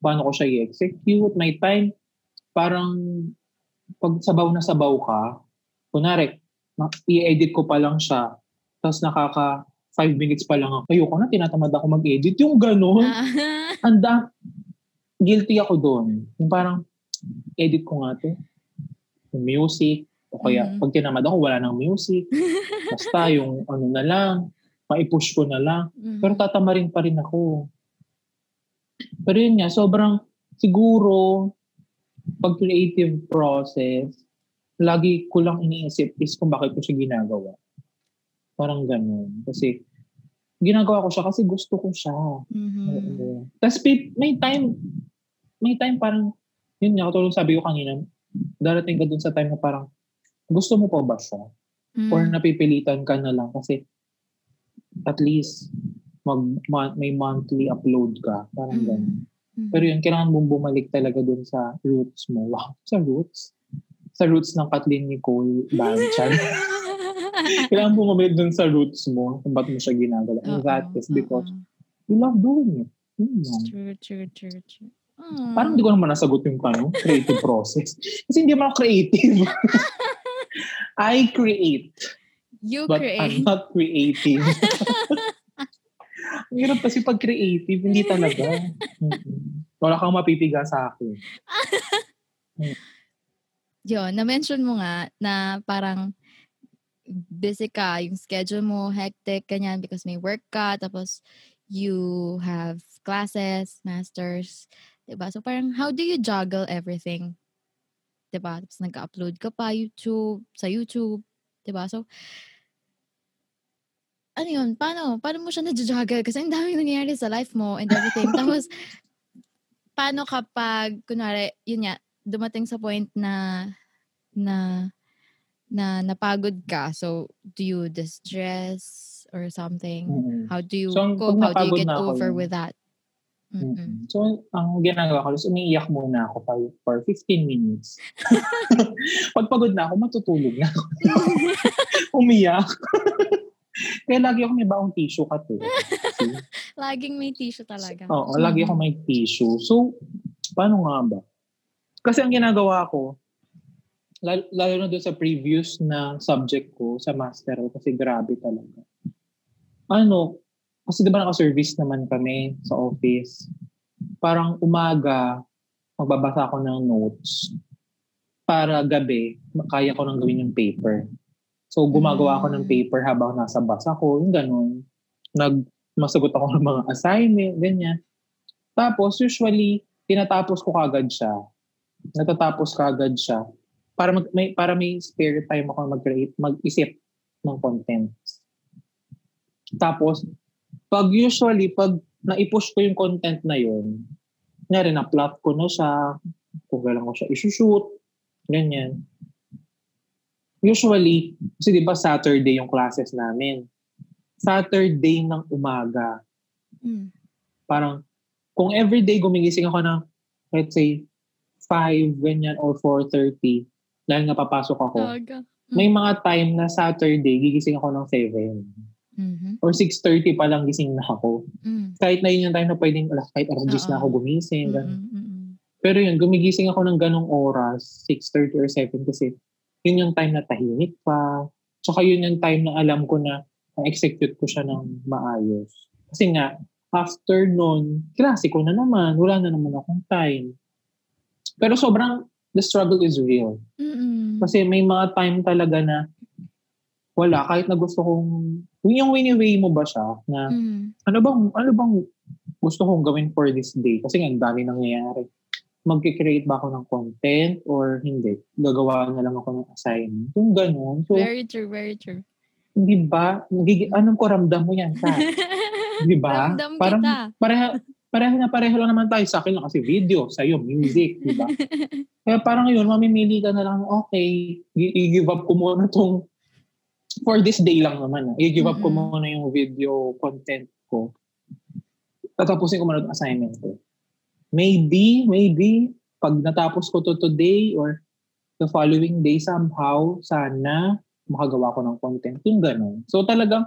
Paano ko siya i-execute? May time, parang pag sabaw na sabaw ka, kunwari, i-edit ko pa lang siya, tapos nakaka five minutes pa lang ako. Ayoko na, tinatamad ako mag-edit. Yung ganun, Ah, anda, guilty ako doon. Yung parang, edit ko nga to. Yung music, o kaya Mhm. pag tinamad ako, wala nang music. Basta yung ano na lang, maipush ko na lang. Mhm. Pero tatamarin pa rin ako. Pero yun nga, sobrang siguro pag creative process, lagi ko lang iniisip is kung bakit ko siya ginagawa. Parang ganun. Kasi ginagawa ko siya kasi gusto ko siya. Mhm. Oo. Tapos may, time, may time parang, yun nga, katulad sabi ko kanina, darating ka dun sa time na parang, gusto mo pa ba siya? Mm. Or napipilitan ka na lang kasi at least mag, ma- may monthly upload ka. Parang Mhm. ganun. Mhm. Pero yun, kailangan mong bumalik talaga dun sa roots mo. Wow, sa roots? Sa roots ng Kathleen Nicole Banchan. kailangan bumalik dun sa roots mo kung ba't mo siya ginagawa. And that is because oo. you love doing it. Yun lang. True, true, true, true. Aw. Parang hindi ko naman nasagot yung tanong, creative process. Kasi hindi naman ako creative. I create, You but I'm create. not creative. Ang hirap kasi pag creative, hindi talaga. Wala kang mapipiga sa akin. Yun, na-mention mo nga na parang busy ka, yung schedule mo, hectic, ganyan, because may work ka, tapos you have classes, masters, diba? So parang, how do you juggle everything? Diba? Tapos nag-upload ka pa YouTube, sa YouTube, diba? So, ano yun, paano? Paano mo siya na-juggle? Kasi ang daming nangyayari sa life mo and everything. Tapos, paano kapag, kunwari, yun nga, dumating sa point na na na napagod ka so do you distress or something Mm-mm. how do you So, cope how do you get over yun. with that. Mm-mm. So, ang ginagawa ko is umiiyak muna ako for, for 15 minutes. Pag pagod na ako, matutulog na ako. Umiyak. Kaya lagi ako may baong tissue ka to. Laging may tissue talaga Oo, lagi ako may tissue. So, paano nga ba? Kasi ang ginagawa ko, lalo, lalo na doon sa previous na subject ko sa master ko, kasi grabe talaga. Ano, kasi di ba naka-service naman kami sa office. Parang umaga, magbabasa ako ng notes. Para gabi, kaya ko nang gawin yung paper. So, gumagawa ako ng paper habang nasa bus ako, yung ganun. Nag, masagot ako ng mga assignment, ganyan. Tapos, usually, tinatapos ko kagad siya. Natatapos kagad siya. Para mag, may para may spare time ako mag-create, mag-isip ng content. Tapos, pag usually, pag na-push ko yung content na yun, nga na-plot ko na siya, kung kailan ko siya isushoot, ganyan. Usually, kasi di ba Saturday yung classes namin. Saturday ng umaga, Mm. parang kung everyday gumigising ako ng let's say 5 ganyan or 4.30 dahil nga papasok ako. Talaga. May mga time na Saturday gigising ako ng 7 Mhm. or 6.30 pa lang gising na ako. Mm. Kahit na yun yung time na pwedeng alas kahit alas 10 na ako gumising. Mm-mm, mm-mm. Pero yun, gumigising ako ng ganong oras, 6.30 or 7 kasi yun yung time na tahimik pa. Tsaka yun yung time na alam ko na na-execute ko siya ng maayos. Kasi nga, after nun, klase ko na naman. Wala na naman akong time. Pero sobrang, the struggle is real. Mm-mm. Kasi may mga time talaga na wala, kahit na gusto kong, yung wini-weigh mo ba siya na Mm. ano bang, ano bang gusto kong gawin for this day? Kasi nga, ang dami nangyayari. Magkikreate ba ako ng content or hindi? Gagawa na lang ako ng assignment. Yung ganun. So, very true very true hindi ba? Anong ko ramdam mo yan sa? Di ba? Ramdam Parang kita. pareho, pareho na pareho lang naman tayo. Sa akin lang kasi video, sa'yo music, di ba? Kaya parang yun, mamimili ka na lang, okay, i-give up ko muna tong for this day lang naman. I-give up ko Mm-mm. muna yung video content ko. Tatapusin ko muna yung assignment ko. Maybe, maybe, pag natapos ko to today or the following day somehow, sana makagawa ko ng content. Yung ganun. So talagang,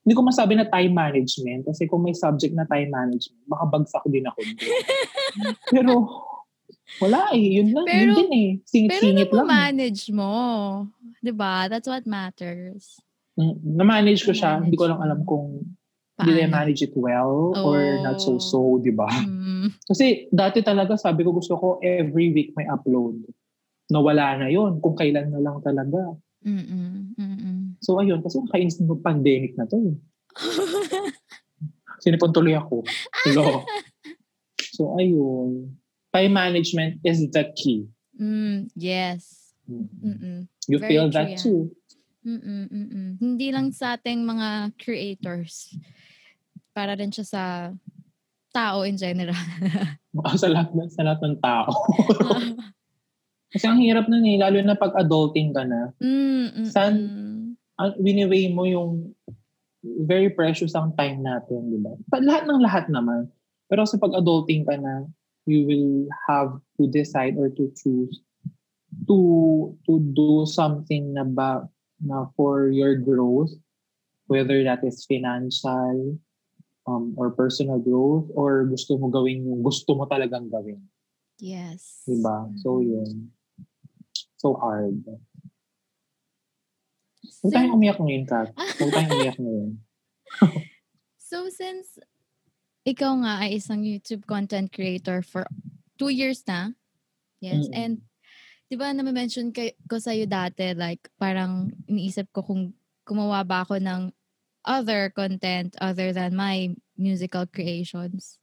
hindi ko masabi na time management kasi kung may subject na time management, baka bagsak din ako. Pero, wala eh. Yun lang. yun Pero- din eh. Pero Singit-singit lang. eh. na-manage mo. 'Di ba? That's what matters. Mm, Na-manage ko siya. Hindi ko lang alam kung did I Paano? manage it well or not so Oh. so, di ba? Mm. Kasi dati talaga sabi ko gusto ko every week may upload. Nawala na yon kung kailan na lang talaga. Mm-mm. Mm-mm. So ayun, kasi nakainis ng pandemic na to. Eh. Sinipon tuloy ako. Hello. So ayun. Time management is the key. Mm, yes. Mm. Mm-mm. You Very feel true that yan. too. Mm-mm, mm-mm. Hindi lang sa ating mga creators. Para rin siya sa tao in general. sa lahat, sa lahat ng tao. Kasi ang hirap nun eh, lalo na pag adulting ka na. mm, mm, San- mm. Ang winiweigh mo yung very precious ang time natin, di ba? Pa- Lahat ng lahat naman. Pero sa pag-adulting ka na, you will have to decide or to choose to to do something na ba na for your growth, whether that is financial um, or personal growth or gusto mo gawin yung gusto mo talagang gawin. Yes. Di ba? So, yun. So hard. Huwag tayong umiyak ngayon, Kat. Huwag tayong umiyak ngayon. So since ikaw nga ay isang YouTube content creator for two years na, yes, Mm. and di ba na-mention kay, ko sa'yo dati, like parang iniisip ko kung gumawa ba ako ng other content other than my musical creations.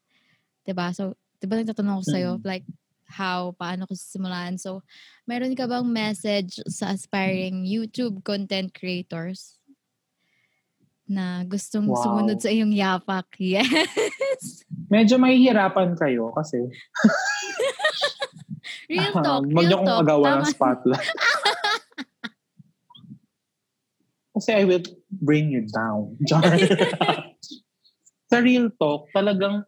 Di ba? So, di ba nagtatanong ko sa'yo, Mm. like, how, paano ko sisimulan. So, meron ka bang message sa aspiring YouTube content creators na gustong Wow. sumunod sa iyong yapak? Yes! Medyo mahihirapan kayo kasi Real talk, Huwag real niyo kong talk. magawa ng spotlight. kasi I will bring you down. Char. sa real talk, talagang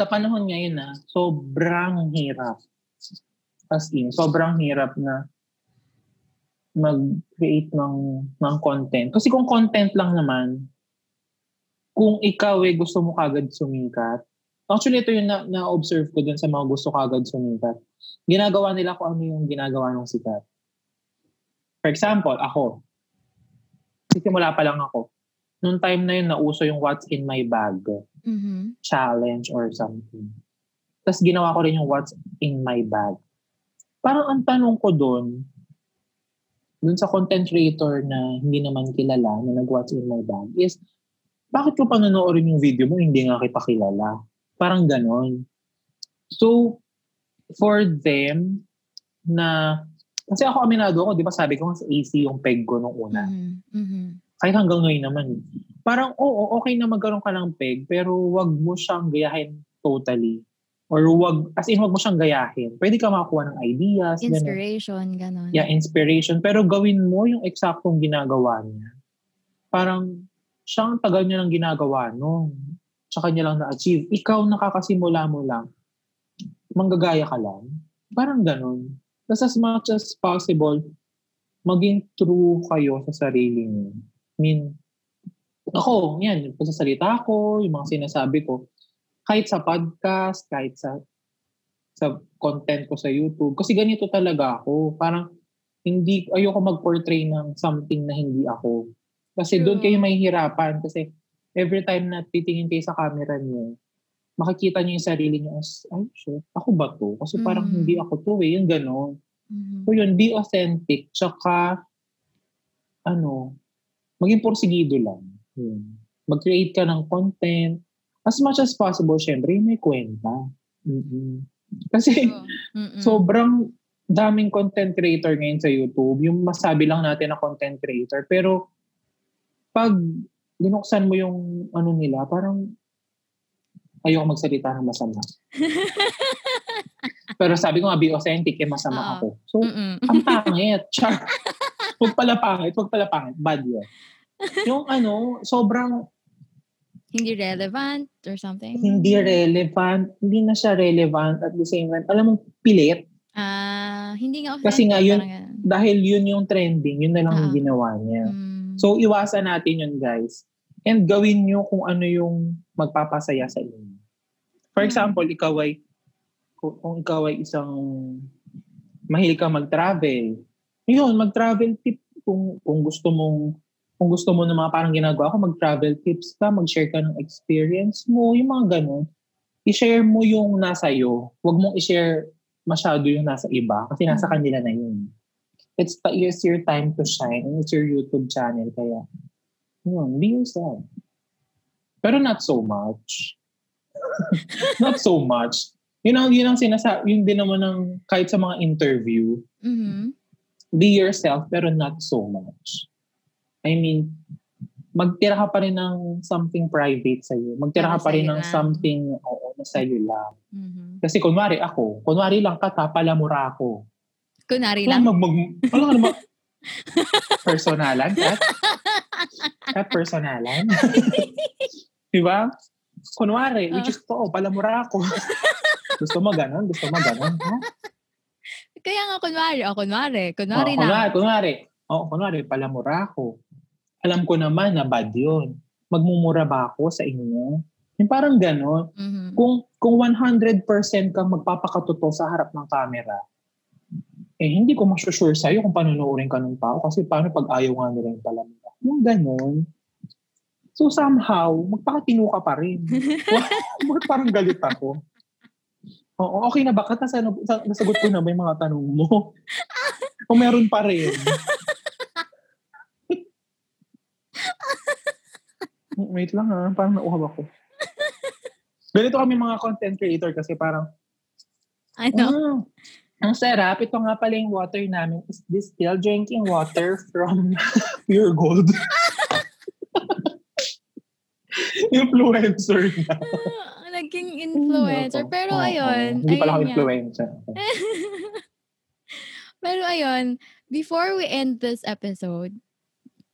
sa panahon ngayon na sobrang hirap. As in, sobrang hirap na mag-create ng, ng content. Kasi kung content lang naman, kung ikaw eh gusto mo kagad sumikat, actually ito yung na, na-observe ko dun sa mga gusto kagad sumikat. Ginagawa nila kung ano yung ginagawa ng sikat. For example, ako. Sisimula pa lang ako. Noong time na yun, nauso yung what's in my bag Mhm. challenge or something. Tapos ginawa ko rin yung what's in my bag. Parang ang tanong ko doon, doon sa content creator na hindi naman kilala, na nag-what's in my bag, is, bakit ko panonoodin yung video mo, hindi nga kita kilala? Parang ganon. So, for them, na, kasi ako aminado ako, di ba sabi ko sa AC yung peg ko nung una Mhm. Kahit hanggang ngayon naman, eh. parang oo, okay na magkaroon ka ng peg, pero wag mo siyang gayahin totally. Or wag, as in wag mo siyang gayahin. Pwede ka makakuha ng ideas. ganun. Inspiration, ganon. Yeah, inspiration. Pero gawin mo yung eksaktong ginagawa niya. Parang, siyang tagal niya lang ginagawa no. Tsaka niya lang na-achieve. Ikaw nakakasimula mo lang. Manggagaya ka lang. Parang ganun. Tapos as much as possible, maging true kayo sa sarili niyo. Mean, ako, yan, yung pagsasalita ko, yung mga sinasabi ko, kahit sa podcast, kahit sa sa content ko sa YouTube. Kasi ganito talaga ako. Parang hindi, ayoko mag-portray ng something na hindi ako. Kasi doon True. kayo mahihirapan. Kasi every time na titingin kayo sa camera niyo, makikita niyo yung sarili niyo as, ay, shit, ako ba to? Kasi parang Mm. hindi ako to eh, yung gano'n. Mhm. So yun, be authentic. Tsaka, ano, maging porsigido lang. Yun. Mag-create ka ng content. As much as possible, syempre, may kwenta. mm Kasi. Mm-mm. sobrang daming content creator ngayon sa YouTube. Yung masabi lang natin na content creator. Pero, pag binuksan mo yung ano nila, parang ayoko magsalita ng masama. Pero sabi ko nga, be authentic, eh masama Oo. ako. So, Mm-mm. ang pangit. Char. Huwag pala pangit, huwag pala pangit. Bad yun. Yung ano, sobrang Hindi relevant or something? hindi relevant. Hindi na siya relevant at the same time. Alam mo, pilit. Ah, hindi nga Kasi nga yun-. Dahil yun yung trending, yun na lang yung Ah. ginawa niya. Mm. So, iwasan natin yun, guys. And gawin nyo kung ano yung magpapasaya sa inyo. For Mm. example, ikaw ay, kung, ikaw ay isang mahilig ka mag-travel, yun, mag-travel tip kung, kung gusto mong kung gusto mo ng mga parang ginagawa ko, mag-travel tips ka, mag-share ka ng experience mo, yung mga ganun. I-share mo yung nasa iyo. Huwag mong i-share masyado yung nasa iba kasi nasa Mm. kanila na yun. it's, it's your time to shine and it's your YouTube channel. Kaya, yun, be yourself. Pero not so much. not so much. Yun ang, yun ang sinasabi, yun din naman ng kahit sa mga interview, Mhm. Be yourself pero not so much. I mean, magtira ka pa rin ng something private sa'yo. Magtira Para ka pa rin ng lang. something, oo, na sa'yo lang. Mhm. Kasi kunwari ako, kunwari lang ka, palamura ako. Kunwari lang. mag, mag, wala ka naman, personalan, kat? Kat personalan? diba? Kunwari, Ah. which is to, palamura ako. gusto mo ganon? Gusto mo ganon? Ha? Kaya nga kunwari, o kunwari, kunwari Oo, lang. kunwari, kunwari, oh, kunwari, palamura ako. Alam ko naman na bad yun. Magmumura ba ako sa inyo? Yung parang ganon. Mhm. Kung, kung 100% kang magpapakatotoo sa harap ng camera, eh hindi ko masusure sa'yo kung panunuorin ka ng tao kasi paano pag ayaw nga nila yung palamura. Yung ganon. So somehow, magpakatino ka pa rin. Parang galit ako? Oo, okay na ba? Kat, nasa, sa- nasagot ko na ba yung mga tanong mo? o meron pa rin? Wait lang ha, parang nauhaw ako. Ganito kami mga content creator kasi parang, Ano? ah, ang sarap. Ito nga pala yung water namin is distilled drinking water from Pure Gold. Influencer na. Naging influencer. Oo, Pero oo, ayun. Hindi pala ako influencer. Pero ayun, before we end this episode,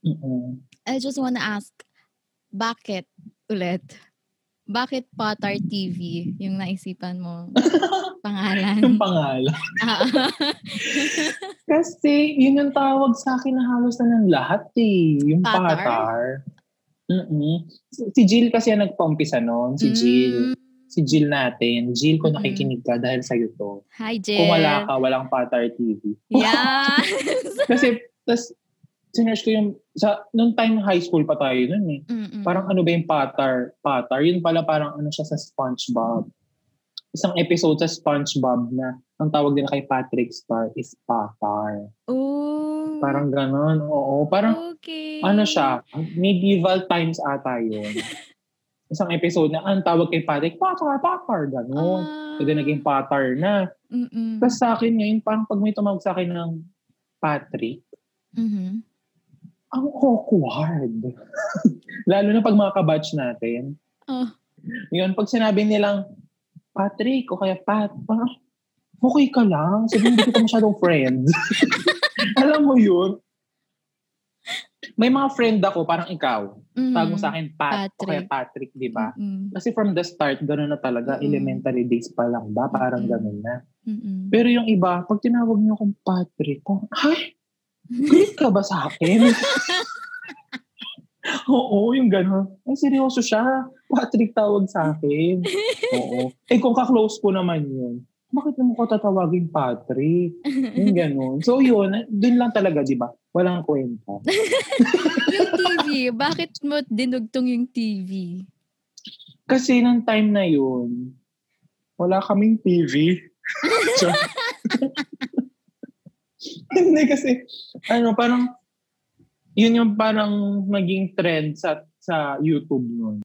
Mm-mm. I just wanna ask, bakit ulit? Bakit Potter TV yung naisipan mo pangalan? yung pangalan. Kasi yun yung tawag sa akin na halos na ng lahat eh. Yung Patar? patar. Mm-mm. Si Jill kasi ang nagpaumpisa noon. Si Jill. Mm, Si Jill natin. Jill, kung nakikinig ka dahil sa'yo to. Hi, Jill. Kung wala ka, walang Patar TV. Yes! Kasi, tas, sinerge ko yung, sa, nung time high school pa tayo nun eh. Mm-mm. Parang ano ba yung Patar? Patar, yun pala parang ano siya sa SpongeBob. Isang episode sa SpongeBob na ang tawag din kay Patrick Star is Patar. Oh. Parang ganon, oo. Parang okay. ano siya, medieval times ata yun. Isang episode na ang tawag kay Patrick, Patar, Patar, ganon. Ah, Kasi naging Patar na. mm-mm. Tapos sa akin ngayon, parang pag may tumawag sa akin ng Patrick, Mhm. ang awkward. Lalo na pag mga kabatch natin. Oh. Yun, pag sinabi nilang, Patrick, o kaya Pat, parang, okay ka lang. Sabi, hindi kita masyadong friend. Alam mo yun? May mga friend ako, parang ikaw. Mhm. Tawag mo sa akin, Pat, o kaya Patrick. Patrick, di ba? Mm-mm. Kasi from the start, gano'n na talaga. Mm-mm. Elementary days pa lang ba? Parang Mm-mm. gano'n na. Mm-mm. Pero yung iba, pag tinawag niyo akong Patrick, parang, ay, galit ka ba sa akin? Oo, yung gano'n. Ay, seryoso siya. Patrick tawag sa akin. Oo. Eh, kung ka-close ko naman yun, bakit mo ko tatawagin Patrick? Yung gano'n. So yun, dun lang talaga, di ba? Walang kwenta. yung TV, bakit mo dinugtong yung TV? Kasi nung time na yun, wala kaming TV. So, Hindi kasi, ano, parang, yun yung parang maging trend sa sa YouTube nun.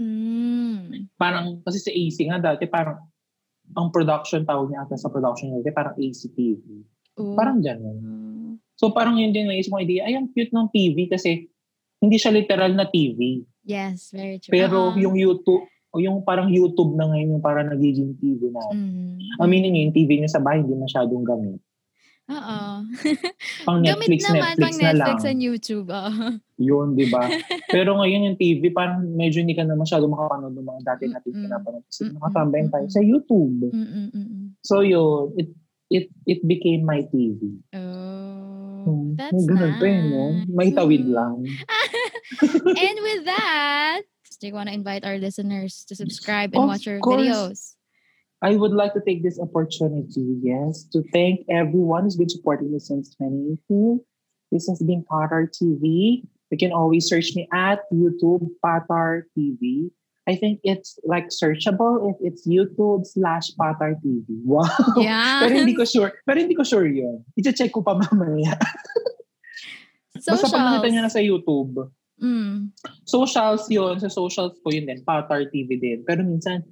Mm. Parang, kasi sa AC nga dati, parang, ang production, tawag niya ata sa production dati, parang ACTV. Oh. Parang gano'n. Mm. So parang yun din naisip kong idea, ay, ang cute ng TV kasi hindi siya literal na TV. Yes, very true. Pero Ah. yung YouTube, o yung parang YouTube na ngayon, yung parang nagiging TV na. Mm. Aminin niyo, yung TV niyo sa bahay, hindi masyadong gamit. Oo. Pang Gamit Netflix, naman Netflix pang na Netflix lang. and YouTube. oo. Yun, di ba? Pero ngayon yung TV, parang medyo hindi ka na masyado makapanood ng mga dati natin Mm-mm. pinapanood. Kasi nakatambayan tayo sa YouTube. Mm-mm. So yun, it it it became my TV. Oh, Hmm, that's ganun nice. pa yun, no? May tawid Mm. lang. and with that, do you want to invite our listeners to subscribe and Of watch our course. videos? I would like to take this opportunity, yes, to thank everyone who's been supporting me since 2018. This has been Patar TV. You can always search me at YouTube Patar TV. I think it's like searchable if it's YouTube slash Patar TV. Wow. Yeah. pero hindi ko sure. Pero hindi ko sure yun. I-check ko pa mamaya. Basta pag nakita nyo na sa YouTube, Mm. socials yun. Sa socials ko yun din. Patar TV din. Pero minsan,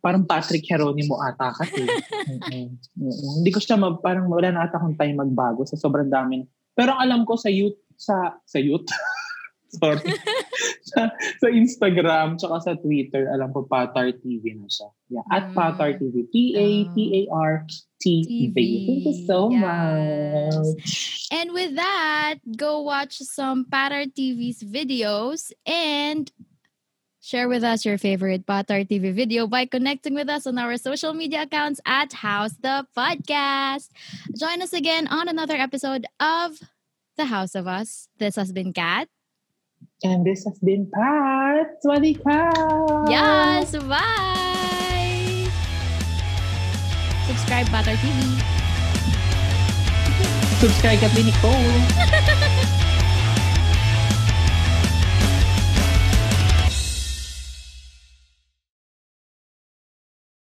parang Patrick Geronimo ata kasi. Mm-mm. Mm-mm. Hindi ko siya, mag, parang wala na ata akong time magbago sa sobrang dami. Pero ang alam ko sa youth, sa, sa youth, sorry, sa, sa Instagram, tsaka sa Twitter, alam ko Patar TV na siya. Yeah, at Mm. Patar TV. P-A-T-A-R TV. TV. Thank you so Yes. much. And with that, go watch some Patar TV's videos and share with us your favorite Patar TV video by connecting with us on our social media accounts at House the Podcast. Join us again on another episode of The House of Us. This has been Kat. And this has been Pat. Swadee ka! Yes, bye! Subscribe Patar TV. Subscribe ka din, Nicole.